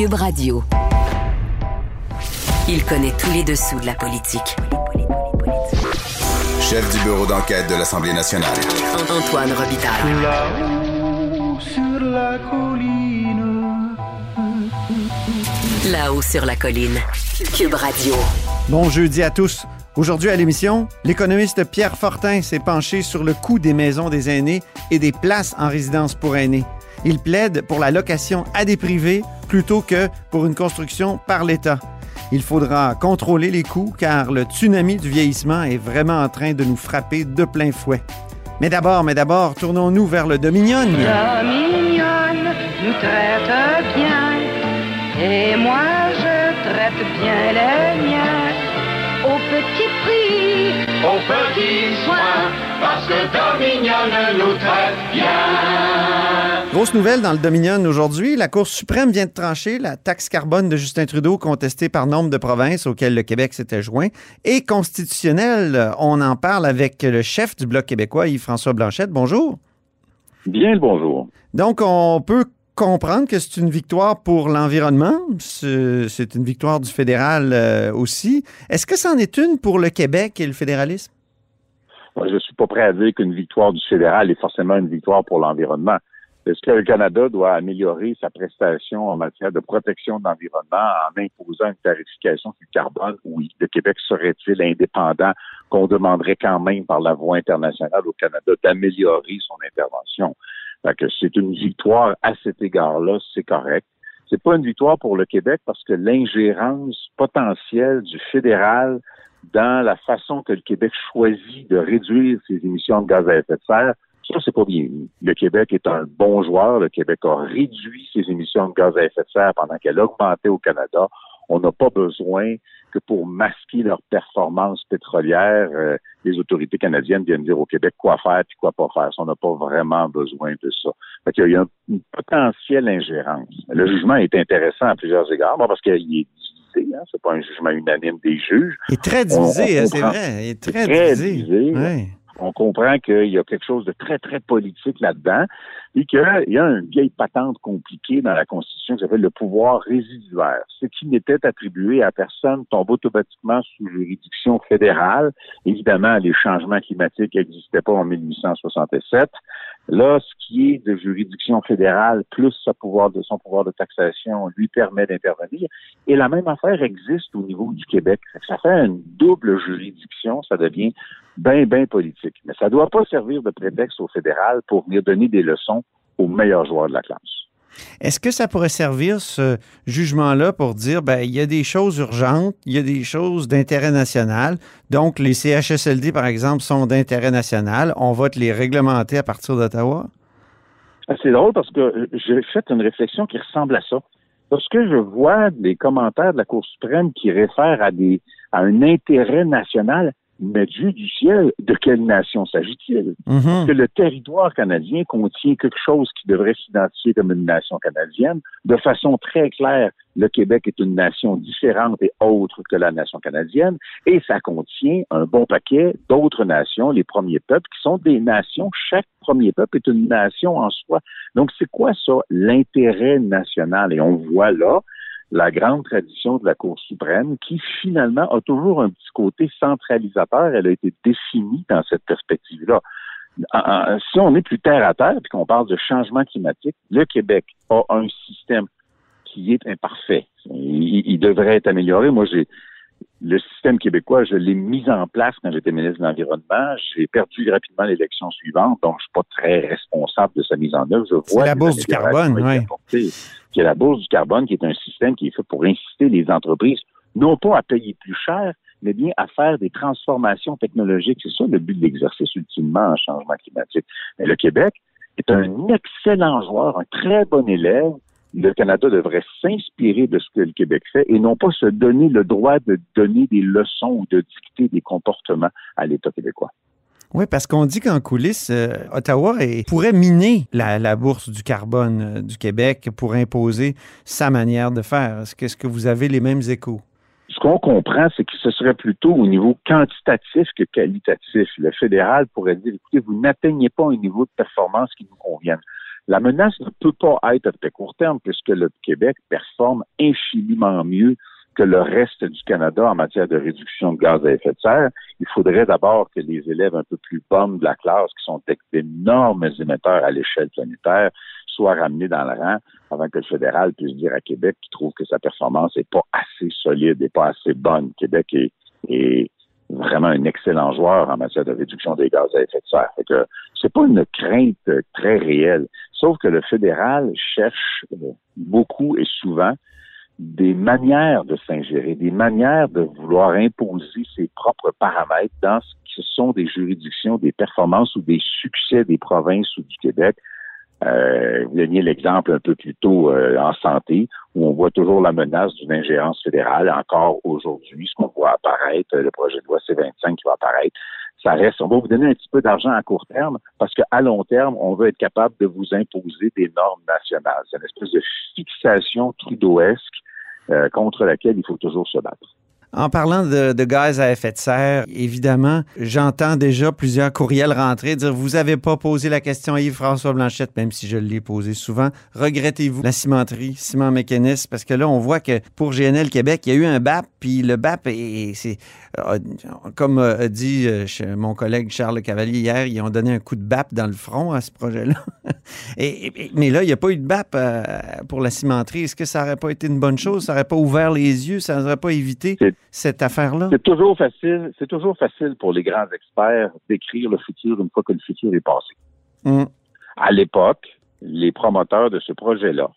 Cube Radio. Il connaît tous les dessous de la politique. Chef du bureau d'enquête de l'Assemblée nationale. Antoine Robitaille. Là-haut sur la colline. Là-haut sur la colline. Cube Radio. Bon jeudi à tous. Aujourd'hui à l'émission, l'économiste Pierre Fortin s'est penché sur le coût des maisons des aînés et des places en résidence pour aînés. Il plaide pour la location à des privés plutôt que pour une construction par l'État. Il faudra contrôler les coûts car le tsunami du vieillissement est vraiment en train de nous frapper de plein fouet. Mais d'abord, mais d'abord, tournons-nous vers le Dominion. Mignonne nous traite bien et moi je traite bien les miens au petit prix, Au petit soin, parce que Domignonne nous traite bien. Grosse nouvelle dans le Dominion aujourd'hui, la Cour suprême vient de trancher la taxe carbone de Justin Trudeau contestée par nombre de provinces auxquelles le Québec s'était joint et constitutionnelle. On en parle avec le chef du Bloc québécois, Yves-François Blanchette. Bonjour. Bien le bonjour. Donc, on peut comprendre que c'est une victoire pour l'environnement. C'est c'est une victoire du fédéral euh, aussi. Est-ce que c'en est une pour le Québec et le fédéralisme? Je suis pas prêt à dire qu'une victoire du fédéral est forcément une victoire pour l'environnement. Est-ce que le Canada doit améliorer sa prestation en matière de protection de l'environnement en imposant une tarification le carbone? Oui. Le Québec serait-il indépendant qu'on demanderait quand même par la voie internationale au Canada d'améliorer son intervention? Fait que c'est une victoire à cet égard-là, c'est correct. C'est pas une victoire pour le Québec parce que l'ingérence potentielle du fédéral dans la façon que le Québec choisit de réduire ses émissions de gaz à effet de serre, ça, c'est pas bien. Le Québec est un bon joueur. Le Québec a réduit ses émissions de gaz à effet de serre pendant qu'elle augmentait au Canada. On n'a pas besoin que pour masquer leur performance pétrolière, euh, les autorités canadiennes viennent dire au Québec quoi faire puis quoi pas faire. Ça, on n'a pas vraiment besoin de ça. Fait qu'il y a une, potentielle ingérence. Le jugement est intéressant à plusieurs égards, bon, parce qu'il est. Hein, c'est pas un jugement unanime des juges. Il est très On- divisé, hein, c'est comprend. vrai. Il est très, Très divisé. On comprend qu'il y a quelque chose de très, très politique là-dedans et qu'il y a une vieille patente compliquée dans la Constitution qui s'appelle le pouvoir résiduaire. Ce qui n'était attribué à personne tombe automatiquement sous juridiction fédérale. Évidemment, les changements climatiques n'existaient pas en 1867. Là, ce qui est de juridiction fédérale plus son pouvoir de, taxation lui permet d'intervenir. Et la même affaire existe au niveau du Québec. Ça fait une double juridiction, ça devient bien, bien politique. Mais ça ne doit pas servir de prétexte au fédéral pour venir donner des leçons aux meilleurs joueurs de la classe. Est-ce que ça pourrait servir, ce jugement-là, pour dire, ben, il y a des choses urgentes, il y a des choses d'intérêt national. Donc, les CHSLD, par exemple, sont d'intérêt national. On va les réglementer à partir d'Ottawa? Ah, C'est drôle parce que j'ai fait une réflexion qui ressemble à ça. Lorsque je vois des commentaires de la Cour suprême qui réfèrent à des à un intérêt national, mais Dieu du ciel, de quelle nation s'agit-il? Mhm. que le territoire canadien contient quelque chose qui devrait s'identifier comme une nation canadienne. De façon très claire, le Québec est une nation différente et autre que la nation canadienne, et ça contient un bon paquet d'autres nations, les premiers peuples, qui sont des nations. Chaque premier peuple est une nation en soi. Donc, c'est quoi ça, l'intérêt national? Et on voit là la grande tradition de la Cour suprême qui finalement a toujours un petit côté centralisateur. Elle a été définie dans cette perspective-là. Si on est plus terre à terre puis qu'on parle de changement climatique, le Québec a un système qui est imparfait. Il, il devrait être amélioré. Moi, j'ai le système québécois, je l'ai mis en place quand j'étais ministre de l'Environnement. J'ai perdu rapidement l'élection suivante, donc je suis pas très responsable de sa mise en œuvre. C'est la bourse du carbone, oui. apportées. Qui est la bourse du carbone, qui est un système qui est fait pour inciter les entreprises, non pas à payer plus cher, mais bien à faire des transformations technologiques. C'est ça le but de l'exercice ultimement en changement climatique. Mais le Québec est un excellent joueur, un très bon élève le Canada devrait s'inspirer de ce que le Québec fait et non pas se donner le droit de donner des leçons ou de dicter des comportements à l'État québécois. Oui, parce qu'on dit qu'en coulisses, euh, Ottawa est- pourrait miner la, la bourse du carbone euh, du Québec pour imposer sa manière de faire. Est-ce que, que vous avez les mêmes échos? Ce qu'on comprend, c'est que ce serait plutôt au niveau quantitatif que qualitatif. Le fédéral pourrait dire, écoutez, vous n'atteignez pas un niveau de performance qui nous convienne. La menace ne peut pas être à très court terme puisque le Québec performe infiniment mieux que le reste du Canada en matière de réduction de gaz à effet de serre. Il faudrait d'abord que les élèves un peu plus bums de la classe, qui sont d'énormes émetteurs à l'échelle planétaire, soient ramenés dans le rang avant que le fédéral puisse dire à Québec qu'il trouve que sa performance n'est pas assez solide et pas assez bonne. Québec est vraiment un excellent joueur en matière de réduction des gaz à effet de serre. Fait que c'est pas une crainte très réelle. Sauf que le fédéral cherche euh, beaucoup et souvent des manières de s'ingérer, des manières de vouloir imposer ses propres paramètres dans ce qui sont des juridictions, des performances ou des succès des provinces ou du Québec. Euh, vous donniez l'exemple un peu plus tôt euh, en santé, où on voit toujours la menace d'une ingérence fédérale encore aujourd'hui, ce qu'on voit apparaître, le projet de loi C-25 qui va apparaître. Ça reste, on va vous donner un petit peu d'argent à court terme parce qu'à long terme, on veut être capable de vous imposer des normes nationales. C'est une espèce de fixation trudeauesque euh, contre laquelle il faut toujours se battre. En parlant de, gaz à effet de serre, évidemment, j'entends déjà plusieurs courriels rentrer dire vous avez pas posé la question à Yves-François Blanchette, même si je l'ai posé souvent. Regrettez-vous la cimenterie, ciment mécanisme, parce que là, on voit que pour GNL Québec, il y a eu un BAP, puis le BAP, c'est comme a dit mon collègue Charles Cavalier hier, ils ont donné un coup de BAP dans le front à ce projet-là. et, et, mais là, il n'y a pas eu de BAP euh, pour la cimenterie. Est-ce que ça n'aurait pas été une bonne chose? Ça n'aurait pas ouvert les yeux? Ça n'aurait pas évité? Cette affaire-là? C'est toujours facile, c'est toujours facile pour les grands experts d'écrire le futur une fois que le futur est passé. Mm. À l'époque, les promoteurs de ce projet-là,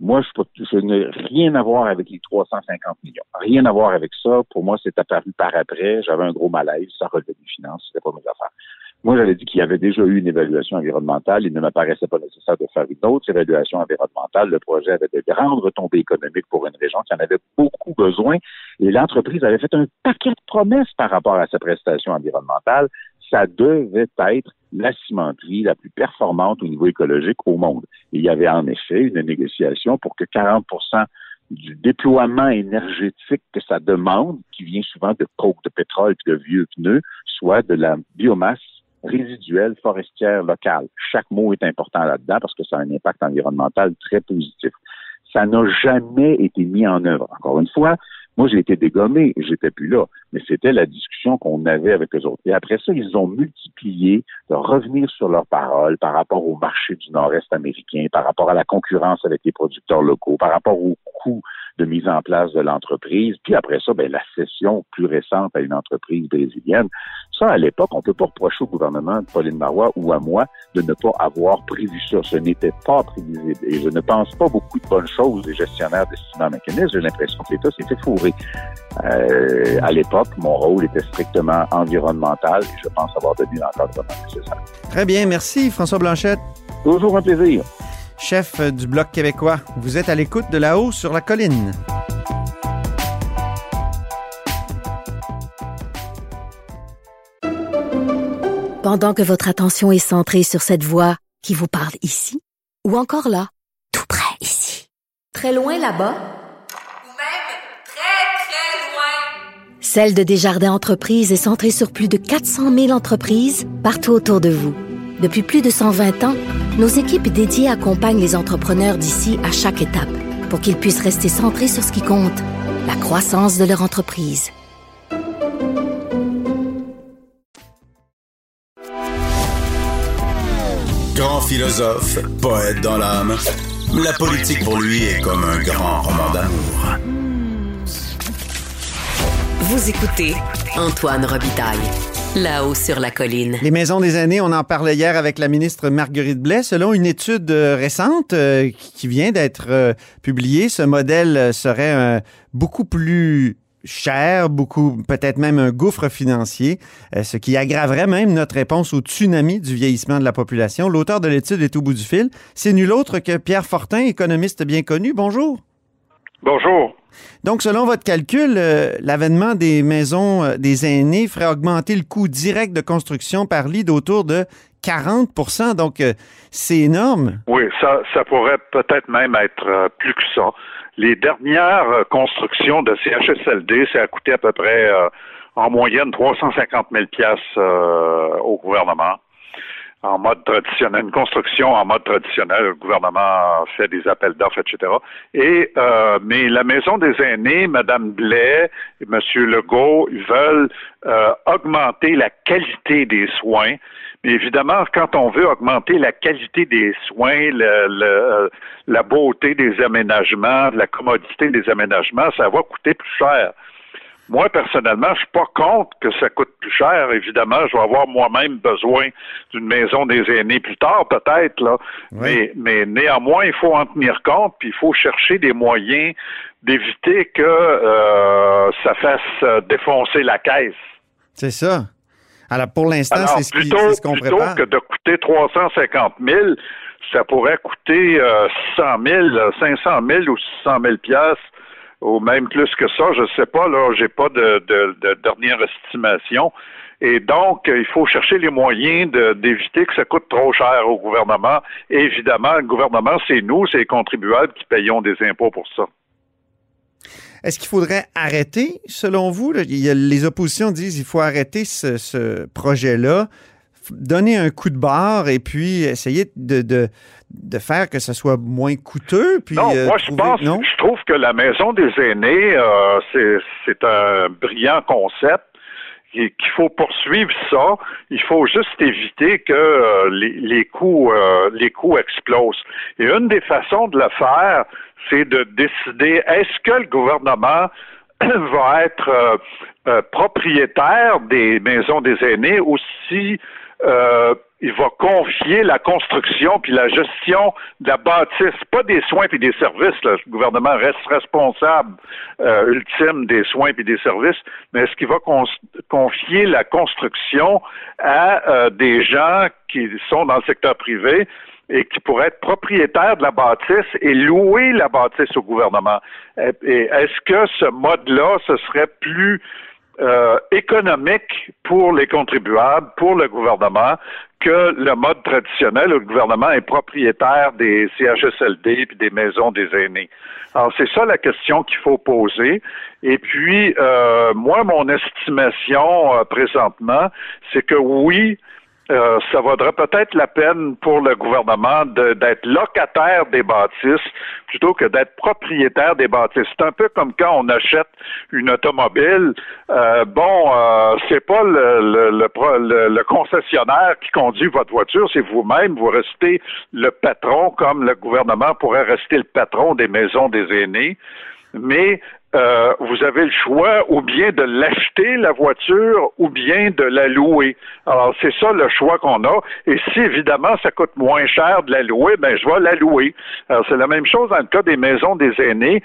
moi, je, je n'ai rien à voir avec les 350 millions. Rien à voir avec ça. Pour moi, c'est apparu par après. J'avais un gros malaise. Ça relevait des finances. C'était pas mes affaires. Moi, j'avais dit qu'il y avait déjà eu une évaluation environnementale. Il ne m'apparaissait pas nécessaire de faire une autre évaluation environnementale. Le projet avait de grandes retombées économiques pour une région qui en avait beaucoup besoin. Et l'entreprise avait fait un paquet de promesses par rapport à sa prestation environnementale. Ça devait être la cimenterie la plus performante au niveau écologique au monde. Il y avait en effet une négociation pour que 40% du déploiement énergétique que ça demande, qui vient souvent de coke, de pétrole et de vieux pneus, soit de la biomasse résiduelle forestière locale. Chaque mot est important là-dedans parce que ça a un impact environnemental très positif. Ça n'a jamais été mis en œuvre. Encore une fois, moi, j'ai été dégommé, j'étais plus là, mais c'était la discussion qu'on avait avec eux autres. Et après ça, ils ont multiplié de revenir sur leurs paroles par rapport au marché du Nord-Est américain, par rapport à la concurrence avec les producteurs locaux, par rapport au coût de mise en place de l'entreprise. Puis après ça, ben, la cession plus récente à une entreprise brésilienne. Ça, à l'époque, on peut pas reprocher au gouvernement de Pauline Marois ou à moi de ne pas avoir prévu ça. Ce n'était pas prévisible. Et je ne pense pas beaucoup de bonnes choses des gestionnaires de ciment mécanisme. J'ai l'impression que l'État s'était fourré. Euh, à l'époque, mon rôle était strictement environnemental et je pense avoir donné l'encadrement nécessaire. Très bien. Merci, François Blanchette. Toujours un plaisir. Chef du Bloc québécois, vous êtes à l'écoute de là-haut sur la colline. Pendant que votre attention est centrée sur cette voix qui vous parle ici, ou encore là, tout près ici, très loin là-bas, ou même très, très loin, Celle de Desjardins Entreprises est centrée sur plus de 400 000 entreprises partout autour de vous. Depuis plus de 120 ans, nos équipes dédiées accompagnent les entrepreneurs d'ici à chaque étape pour qu'ils puissent rester centrés sur ce qui compte, la croissance de leur entreprise. Grand philosophe, poète dans l'âme, la politique pour lui est comme un grand roman d'amour. Vous écoutez Antoine Robitaille. Là-haut sur la colline. Les maisons des aînés, on en parlait hier avec la ministre Marguerite Blais. Selon une étude euh, récente euh, qui vient d'être euh, publiée, ce modèle serait beaucoup plus cher, beaucoup, peut-être même un gouffre financier, euh, ce qui aggraverait même notre réponse au tsunami du vieillissement de la population. L'auteur de l'étude est au bout du fil. C'est nul autre que Pierre Fortin, économiste bien connu. Bonjour. Bonjour. Donc, selon votre calcul, euh, l'avènement des maisons euh, des aînés ferait augmenter le coût direct de construction par lit d'autour de 40% Donc, euh, c'est énorme. Oui, ça, ça pourrait peut-être même être plus que ça. Les dernières constructions de CHSLD, ça a coûté à peu près en moyenne 350 000 pièces au gouvernement en mode traditionnel, une construction en mode traditionnel. Le gouvernement fait des appels d'offres, etc. Et euh, mais la maison des aînés, Mme Blais et M. Legault, ils veulent euh, augmenter la qualité des soins. Mais évidemment, quand on veut augmenter la qualité des soins, le, le, la beauté des aménagements, la commodité des aménagements, ça va coûter plus cher. Moi, personnellement, je suis pas contre que ça coûte plus cher. Évidemment, je vais avoir moi-même besoin d'une maison des aînés plus tard, peut-être, là. Mais, mais néanmoins, il faut en tenir compte, puis il faut chercher des moyens d'éviter que euh, ça fasse euh, défoncer la caisse. C'est ça. Alors, pour l'instant, c'est ce qu'on plutôt prépare. que de coûter 350 000, ça pourrait coûter euh, 600 000, 500 000 ou 600 000 piastres ou même plus que ça, je ne sais pas, là, j'ai pas de, dernière estimation. Et donc, il faut chercher les moyens d'éviter que ça coûte trop cher au gouvernement. Évidemment, le gouvernement, c'est nous, c'est les contribuables qui payons des impôts pour ça. Est-ce qu'il faudrait arrêter, selon vous? les oppositions disent qu'il faut arrêter ce, projet-là, donner un coup de barre et puis essayer de, de faire que ce soit moins coûteux? Puis, non, euh, moi, je pense, je trouve que la maison des aînés, euh, c'est un brillant concept qu'il faut poursuivre ça. Il faut juste éviter que euh, les, les, coûts les coûts explosent. Et une des façons de le faire, c'est de décider est-ce que le gouvernement va être propriétaire des maisons des aînés ou si il va confier la construction puis la gestion de la bâtisse, pas des soins puis des services. Le gouvernement reste responsable euh, ultime des soins puis des services, mais est-ce qu'il va confier la construction à euh, des gens qui sont dans le secteur privé et qui pourraient être propriétaires de la bâtisse et louer la bâtisse au gouvernement? Et est-ce que ce mode-là, ce serait plus euh, économique pour les contribuables, pour le gouvernement, que le mode traditionnel où le gouvernement est propriétaire des CHSLD et des maisons des aînés. Alors, c'est ça la question qu'il faut poser. Et puis, euh, moi, mon estimation euh, présentement, c'est que oui, euh, ça vaudrait peut-être la peine pour le gouvernement d'être locataire des bâtisses plutôt que d'être propriétaire des bâtisses. C'est un peu comme quand on achète une automobile. Euh, bon, euh, c'est pas le, le, le, concessionnaire qui conduit votre voiture, c'est vous-même. Vous restez le patron, comme le gouvernement pourrait rester le patron des maisons des aînés. Mais euh, vous avez le choix ou bien de l'acheter, la voiture, ou bien de la louer. Alors, c'est ça le choix qu'on a. Et si, évidemment, ça coûte moins cher de la louer, ben, je vais la louer. Alors, c'est la même chose dans le cas des maisons des aînés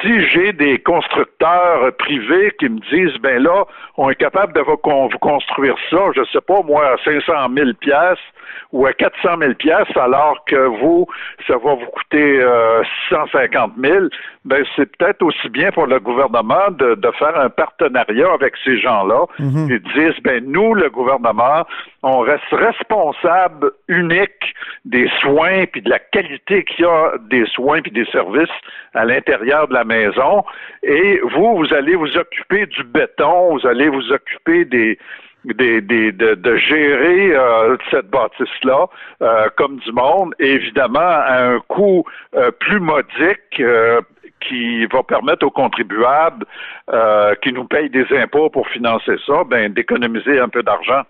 si j'ai des constructeurs privés qui me disent, ben là, on est capable de vous construire ça, je sais pas, moi, à 500 000 pièces ou à 400 000 pièces, alors que vous, ça va vous coûter euh, 650 000, ben c'est peut-être aussi bien pour le gouvernement de, de faire un partenariat avec ces gens-là Mhm. et disent, ben nous, le gouvernement, on reste responsable unique des soins puis de la qualité qu'il y a des soins puis des services à l'intérieur de la maison. Et vous, vous allez vous occuper du béton, vous allez vous occuper des des, des, de, gérer euh, cette bâtisse-là euh, comme du monde, et évidemment à un coût euh, plus modique euh, qui va permettre aux contribuables qui nous payent des impôts pour financer ça, ben d'économiser un peu d'argent.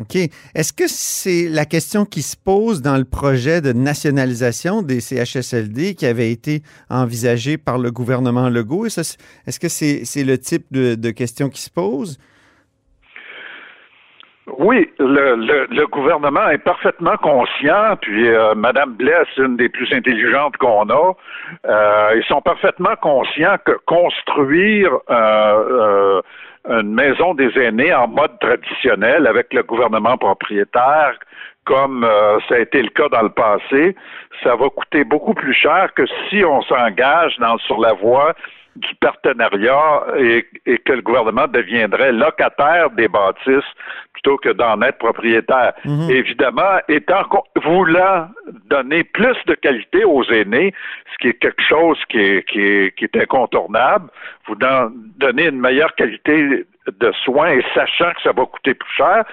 OK. Est-ce que c'est la question qui se pose dans le projet de nationalisation des CHSLD qui avait été envisagé par le gouvernement Legault? Est-ce que c'est le type de, question qui se pose? Oui, le, gouvernement est parfaitement conscient, puis euh, Madame Blesse, une des plus intelligentes qu'on a, euh, ils sont parfaitement conscients que construire euh, une maison des aînés en mode traditionnel avec le gouvernement propriétaire, comme ça a été le cas dans le passé, ça va coûter beaucoup plus cher que si on s'engage sur la voie du partenariat et, que le gouvernement deviendrait locataire des bâtisses plutôt que d'en être propriétaire. Mhm. Évidemment, étant voulant donner plus de qualité aux aînés, ce qui est quelque chose qui est, qui est, qui est incontournable, vous donner une meilleure qualité de soins et sachant que ça va coûter plus cher,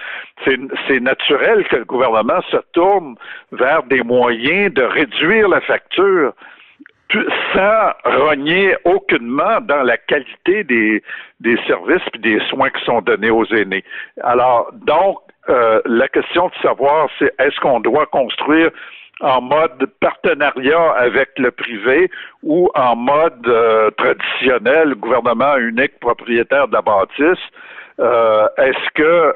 c'est naturel que le gouvernement se tourne vers des moyens de réduire la facture sans rogner aucunement dans la qualité des, des services et des soins qui sont donnés aux aînés. Alors, donc, euh, la question de savoir, c'est est-ce qu'on doit construire en mode partenariat avec le privé ou en mode euh, traditionnel, gouvernement unique propriétaire de la bâtisse? Euh, est-ce que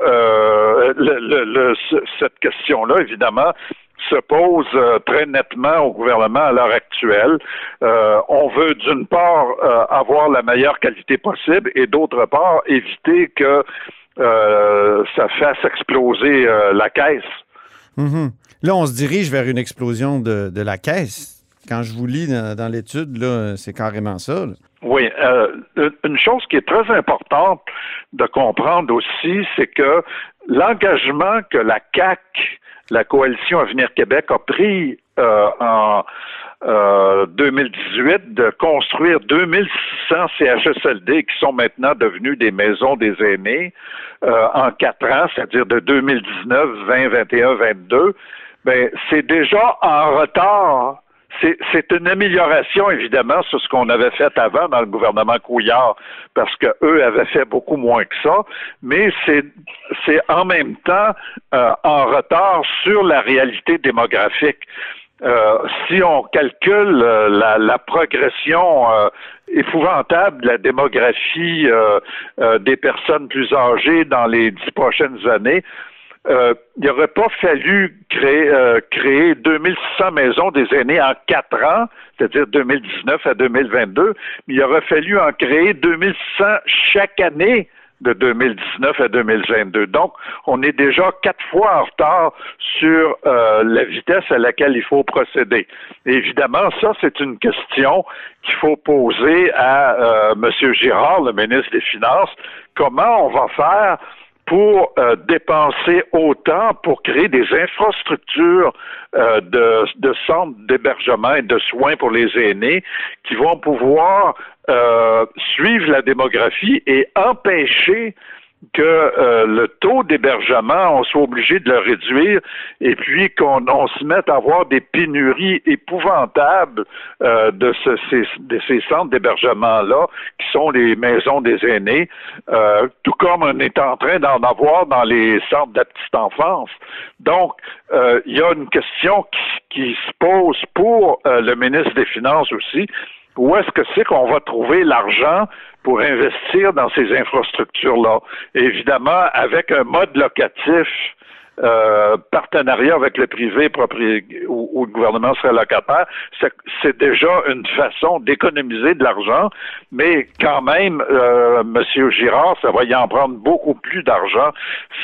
le, cette question-là, évidemment, se pose euh, très nettement au gouvernement à l'heure actuelle. Euh, on veut d'une part euh, avoir la meilleure qualité possible et d'autre part éviter que ça fasse exploser la caisse. Mm-hmm. Là, on se dirige vers une explosion de, la caisse. Quand je vous lis dans, l'étude, là, c'est carrément ça. Oui, une chose qui est très importante de comprendre aussi, c'est que l'engagement que la CAC la coalition Avenir Québec a pris euh, en 2018 euh, de construire 2600 CHSLD qui sont maintenant devenus des maisons des aînés euh, en quatre ans, c'est-à-dire de 2019, 20, 21, 22. Ben, c'est déjà en retard c'est une amélioration, évidemment, sur ce qu'on avait fait avant dans le gouvernement Couillard, parce qu'eux avaient fait beaucoup moins que ça, mais c'est en même temps euh, en retard sur la réalité démographique. Euh, si on calcule euh, la, la, progression épouvantable de la démographie des personnes plus âgées dans les dix prochaines années, euh, il n'aurait pas fallu créer, euh, créer 2600 maisons des aînés en quatre ans, c'est-à-dire 2019 à 2022, mais il aurait fallu en créer 2600 chaque année de 2019 à 2022. Donc, on est déjà quatre fois en retard sur euh, la vitesse à laquelle il faut procéder. évidemment, ça, c'est une question qu'il faut poser à euh, M. Girard, le ministre des Finances. Comment on va faire pour euh, dépenser autant pour créer des infrastructures euh, de, centres d'hébergement et de soins pour les aînés qui vont pouvoir euh, suivre la démographie et empêcher que euh, le taux d'hébergement, on soit obligé de le réduire et puis qu'on se mette à avoir des pénuries épouvantables euh, de, ces, de, ces, centres d'hébergement-là, qui sont les maisons des aînés, euh, tout comme on est en train d'en avoir dans les centres de la petite enfance. Donc, il y a une question qui, qui se pose pour le ministre des Finances aussi, où est-ce que c'est qu'on va trouver l'argent pour investir dans ces infrastructures-là? Évidemment, avec un mode locatif euh, partenariat avec le privé où, le gouvernement serait locataire, c'est déjà une façon d'économiser de l'argent, mais quand même, euh, M. Girard, ça va y en prendre beaucoup plus d'argent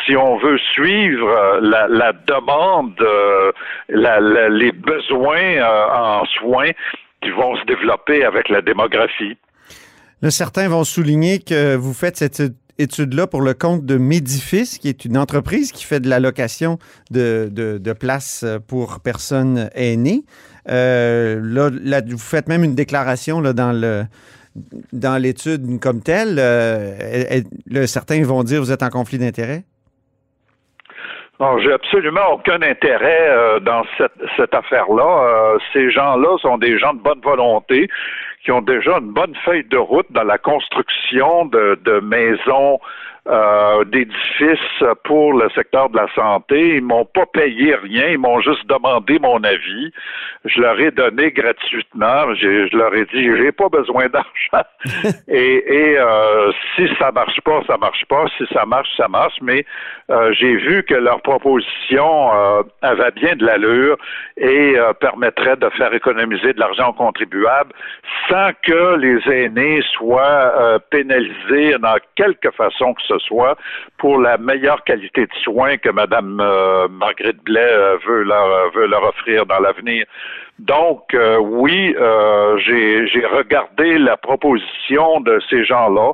si on veut suivre euh, la, demande, euh, les besoins en soins qui vont se développer avec la démographie. Là, certains vont souligner que vous faites cette étude-là pour le compte de Médifis, qui est une entreprise qui fait de la location de, de, places pour personnes aînées. Euh, là, vous faites même une déclaration là, dans le dans l'étude comme telle. Euh, certains vont dire vous êtes en conflit d'intérêts? J'ai absolument aucun intérêt euh, dans cette, cette affaire-là. Euh, ces gens-là sont des gens de bonne volonté qui ont déjà une bonne feuille de route dans la construction de maisons euh, d'édifices pour le secteur de la santé. Ils m'ont pas payé rien, ils m'ont juste demandé mon avis. Je leur ai donné gratuitement. Je leur ai dit, j'ai pas besoin d'argent. et, et euh, si ça marche pas, ça marche pas. Si ça marche, ça marche. Mais euh, j'ai vu que leur proposition euh, avait bien de l'allure et permettrait de faire économiser de l'argent aux contribuables sans que les aînés soient pénalisés dans quelque façon que ce soit pour la meilleure qualité de soins que Mme euh, Marguerite Blais euh, veut, leur, veut leur offrir dans l'avenir. Donc, euh, oui, euh, j'ai regardé la proposition de ces gens-là.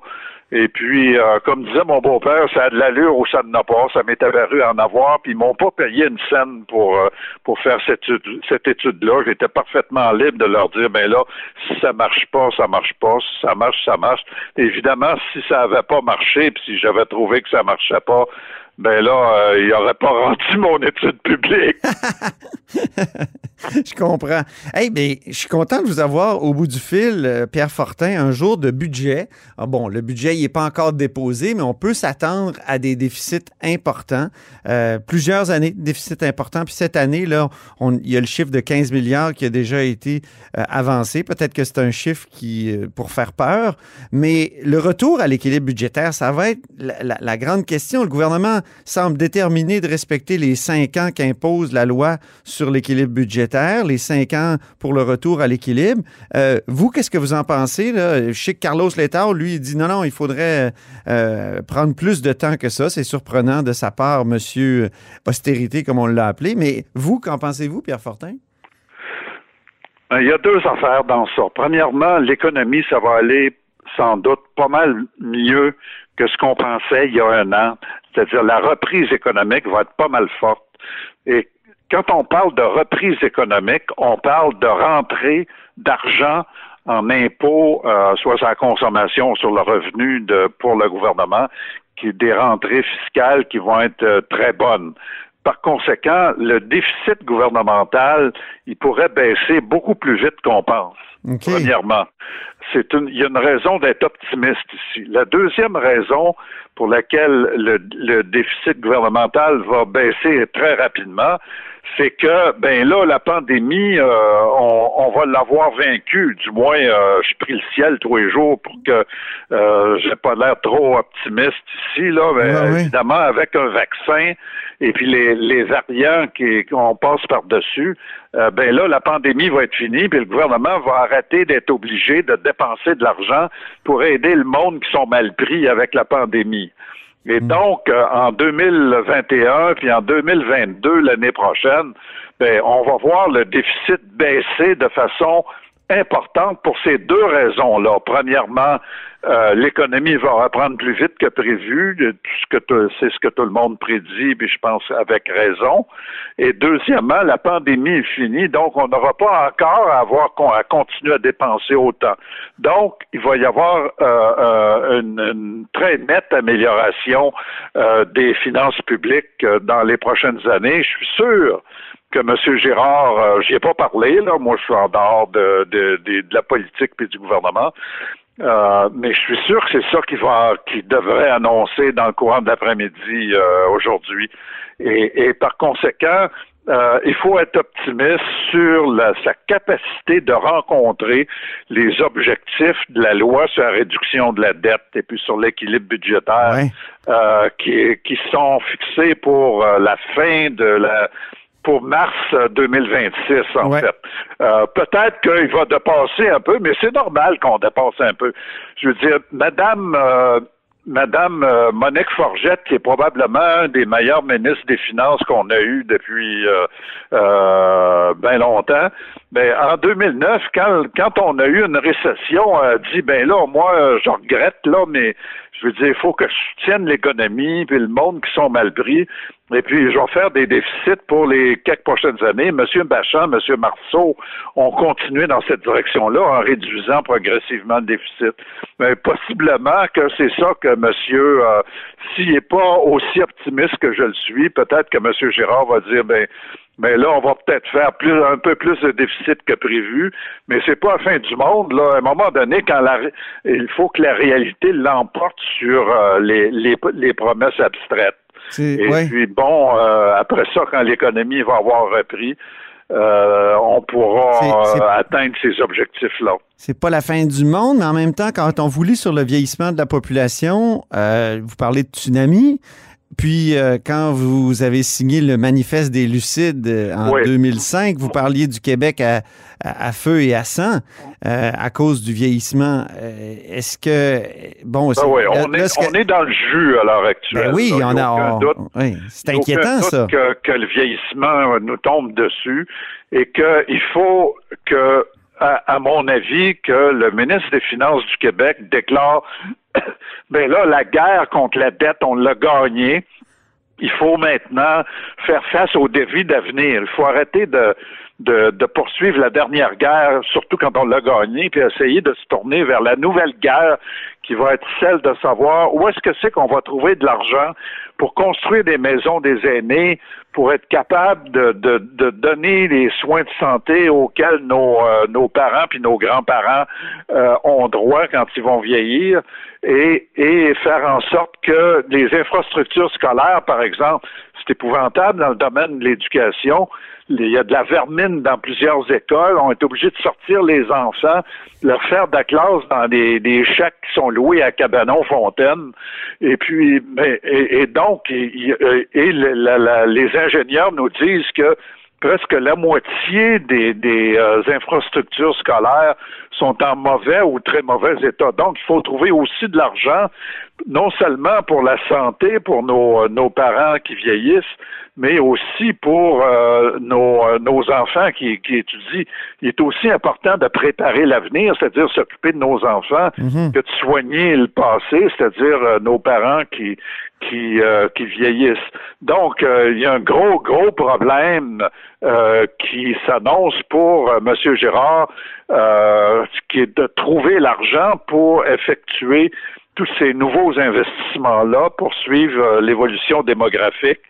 Et puis, euh, comme disait mon beau-père, ça a de l'allure ou ça ne n'a pas. Ça m'est apparu en avoir, puis ils m'ont pas payé une scène pour euh, pour faire cette, cette étude-là. J'étais parfaitement libre de leur dire, ben là, si ça marche pas, ça marche pas. Si ça marche, ça marche. Évidemment, si ça avait pas marché, puis si j'avais trouvé que ça marchait pas, ben là, euh, il aurait pas rendu mon étude publique. je comprends. Hey, ben, je suis content de vous avoir au bout du fil, euh, Pierre Fortin, un jour de budget. Ah, bon, le budget, n'est pas encore déposé, mais on peut s'attendre à des déficits importants. Euh, plusieurs années de déficits importants. Puis cette année, là, il y a le chiffre de 15 milliards qui a déjà été euh, avancé. Peut-être que c'est un chiffre qui, pour faire peur, mais le retour à l'équilibre budgétaire, ça va être la grande question. Le gouvernement semble déterminé de respecter les cinq ans qu'impose la loi sur l'équilibre budgétaire, les cinq ans pour le retour à l'équilibre. Euh, vous, qu'est-ce que vous en pensez? Je sais que Carlos Letao, lui, il dit non, non, il faudrait euh, prendre plus de temps que ça. C'est surprenant de sa part, monsieur austérité, comme on l'a appelé. Mais vous, qu'en pensez-vous, Pierre Fortin? Il y a deux affaires dans ça. Premièrement, l'économie, ça va aller sans doute pas mal mieux que ce qu'on pensait il y a un an. C'est-à-dire la reprise économique va être pas mal forte. Et quand on parle de reprise économique, on parle de rentrée d'argent en impôts, euh, soit sur la consommation, sur le revenu de, pour le gouvernement, qui des rentrées fiscales qui vont être euh, très bonnes. Par conséquent, le déficit gouvernemental, il pourrait baisser beaucoup plus vite qu'on pense. OK. Premièrement, c'est une, il y a une raison d'être optimiste ici. La deuxième raison pour laquelle le, le déficit gouvernemental va baisser très rapidement, c'est que ben là la pandémie, euh, on, on va l'avoir vaincu. Du moins, euh, je prie le ciel tous les jours pour que euh, j'ai pas l'air trop optimiste ici là. Mais ouais. évidemment, avec un vaccin et puis les, les variants qui qu'on passe par dessus, euh, ben là la pandémie va être finie, puis le gouvernement va arrêter d'être obligé de dépenser de l'argent pour aider le monde qui sont mal pris avec la pandémie. Et donc, euh, en 2021 puis en 2022, l'année prochaine, ben, on va voir le déficit baisser de façon importante pour ces deux raisons-là. Premièrement, euh, l'économie va reprendre plus vite que prévu, c'est ce que tout le monde prédit, puis je pense avec raison. Et deuxièmement, la pandémie est finie, donc on n'aura pas encore à avoir à continuer à dépenser autant. Donc, il va y avoir euh, euh, une, une très nette amélioration euh, des finances publiques euh, dans les prochaines années. Je suis sûr que M. Girard, euh, j'y ai pas parlé, là, moi je suis en dehors de, de, de, de la politique puis du gouvernement, euh, mais je suis sûr que c'est ça qu'il va qu'il devrait annoncer dans le courant de l'après-midi euh, aujourd'hui. Et, et par conséquent, euh, il faut être optimiste sur la- sa capacité de rencontrer les objectifs de la loi sur la réduction de la dette et puis sur l'équilibre budgétaire euh, qui, qui sont fixés pour euh, la fin de la pour mars euh, 2026 en Ouais. fait. Euh, Peut-être qu'il va dépasser un peu, mais c'est normal qu'on dépasse un peu. Je veux dire, Madame euh, Madame euh, Monique Forgette, qui est probablement un des meilleurs ministres des Finances qu'on a eu depuis euh, euh, bien longtemps, ben, en 2009, quand, quand on a eu une récession, elle a dit, ben là, moi, euh, je regrette, là, mais je veux dire, il faut que je soutienne l'économie, puis le monde qui sont mal pris, et puis je vais faire des déficits pour les quelques prochaines années. Monsieur Bachand, Monsieur Marceau ont continué dans cette direction-là en réduisant progressivement le déficit. Mais possiblement que c'est ça que Monsieur, euh, s'il n'est pas aussi optimiste que je le suis, peut-être que Monsieur Girard va dire, ben mais là, on va peut-être faire plus, un peu plus de déficit que prévu, mais c'est pas la fin du monde. Là, à un moment donné, quand la, il faut que la réalité l'emporte sur euh, les, les, les promesses abstraites. Et puis bon, euh, après ça, quand l'économie va avoir repris, euh, on pourra euh, atteindre ces objectifs-là. C'est pas la fin du monde, mais en même temps, quand on vous lit sur le vieillissement de la population, vous parlez de tsunami. Puis, euh, quand vous avez signé le manifeste des Lucides euh, en 2005, vous parliez du Québec à, feu et à sang euh, à cause du vieillissement. Est-ce que. Bon, ben oui, on, est, dans le jus à l'heure actuelle. Ben oui, on a. oui, c'est inquiétant, ça. Que, que le vieillissement nous tombe dessus et qu'il faut que à, mon avis, que le ministre des Finances du Québec déclare ben là, la guerre contre la dette, on l'a gagnée. Il faut maintenant faire face aux défis d'avenir. Il faut arrêter de, de, de, poursuivre la dernière guerre, surtout quand on l'a gagnée, puis essayer de se tourner vers la nouvelle guerre qui va être celle de savoir où est-ce que c'est qu'on va trouver de l'argent pour construire des maisons des aînés, pour être capable de, de, donner les soins de santé auxquels nos, euh, nos parents puis nos grands-parents euh, ont droit quand ils vont vieillir et, et faire en sorte que les infrastructures scolaires, par exemple, c'est épouvantable dans le domaine de l'éducation, il y a de la vermine dans plusieurs écoles. On est obligé de sortir les enfants, leur faire de la classe dans des, des chèques qui sont loués à Cabanon-Fontaine. Et puis, et, donc, et, les ingénieurs nous disent que presque la moitié des, des euh, infrastructures scolaires sont en mauvais ou très mauvais état. Donc, il faut trouver aussi de l'argent, non seulement pour la santé, pour nos, nos parents qui vieillissent, mais aussi pour euh, nos, euh, nos enfants qui, qui étudient. Il est aussi important de préparer l'avenir, c'est-à-dire s'occuper de nos enfants, mhm. que de soigner le passé, c'est-à-dire euh, nos parents qui qui, qui vieillissent. Donc, il y a un gros, gros problème qui s'annonce pour M. Gérard, qui est de trouver l'argent pour effectuer tous ces nouveaux investissements-là pour suivre l'évolution démographique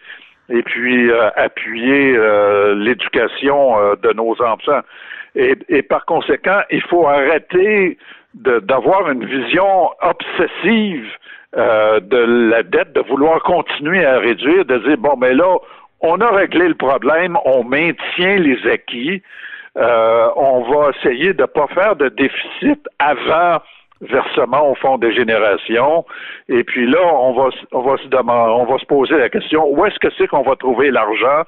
et puis euh, appuyer euh, l'éducation euh, de nos enfants. Et, et, par conséquent, il faut arrêter d'avoir une vision obsessive de la dette, de vouloir continuer à réduire, de dire bon, mais là, on a réglé le problème, on maintient les acquis, on va essayer de ne pas faire de déficit avant versement au fond des générations. Et puis là, on va, on va se demander, on va se poser la question où est-ce que c'est qu'on va trouver l'argent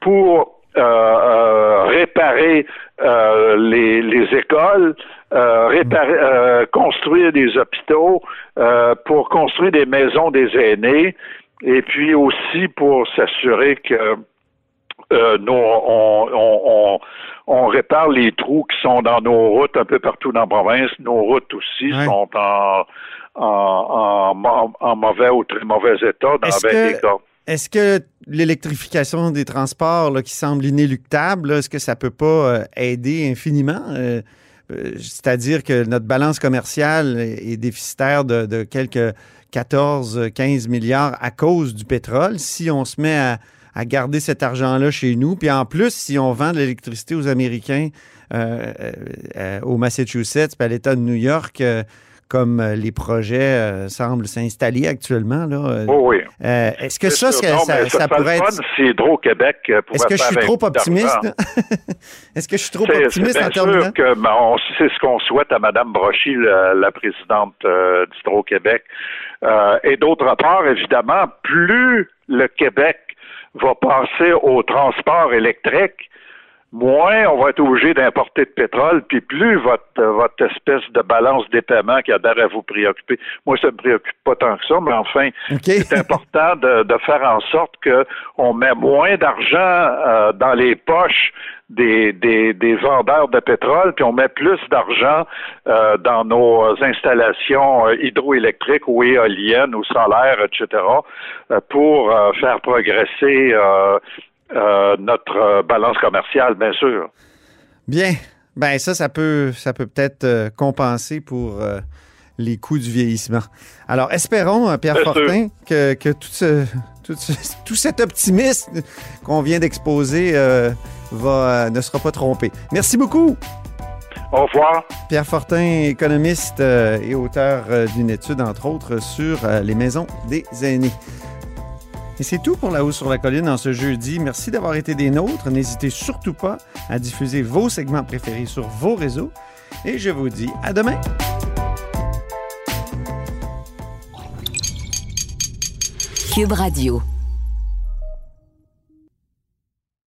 pour euh, euh, réparer euh, les, les, écoles, réparer, construire des hôpitaux, pour construire des maisons des aînés, et puis aussi pour s'assurer que nous, on, on, on répare les trous qui sont dans nos routes un peu partout dans la province. Nos routes aussi sont en, en, en, mauvais ou très mauvais état dans les cas. Est-ce que l'électrification des transports là, qui semble inéluctable, est-ce que ça peut pas euh, aider infiniment? Euh, euh, c'est-à-dire que notre balance commerciale est déficitaire de, de quelques 14-15 milliards à cause du pétrole. Si on se met à, à garder cet argent-là chez nous. Puis en plus, si on vend de l'électricité aux Américains, euh, euh, au Massachusetts, puis à l'État de New York, comme les projets semblent s'installer actuellement. Là. Oh oui. Est-ce que ça, ça, pourrait être. Si Hydro-Québec Est-ce que je suis trop optimiste? Est-ce que je suis trop optimiste en termes sûr que ben, c'est ce qu'on souhaite à Mme Brochy, la, présidente d'Hydro-Québec. et d'autre part, évidemment, plus le Québec va passer au transport électrique, moins on va être obligé d'importer de pétrole, puis plus votre, votre espèce de balance des paiements qui a l'air à vous préoccuper. Moi, ça me préoccupe pas tant que ça, mais enfin, c'est important de, de, faire en sorte qu'on met moins d'argent euh, dans les poches des, des, des, vendeurs de pétrole, puis on met plus d'argent euh, dans nos installations euh, hydroélectriques ou éoliennes ou solaires, etc., euh, pour faire progresser notre balance commerciale, bien sûr. Bien. Ben ça, ça peut, ça peut peut-être compenser pour les coûts du vieillissement. Alors, espérons, Pierre Fortin, que, que tout ce tout, ce- tout cet optimisme qu'on vient d'exposer euh, va, euh, ne sera pas trompé. Merci beaucoup. Au revoir. Pierre Fortin, économiste euh, et auteur euh, d'une étude, entre autres, sur euh, les maisons des aînés. Et c'est tout pour La Haut sur la Colline en ce jeudi. Merci d'avoir été des nôtres. N'hésitez surtout pas à diffuser vos segments préférés sur vos réseaux. Et je vous dis à demain. Cube Radio.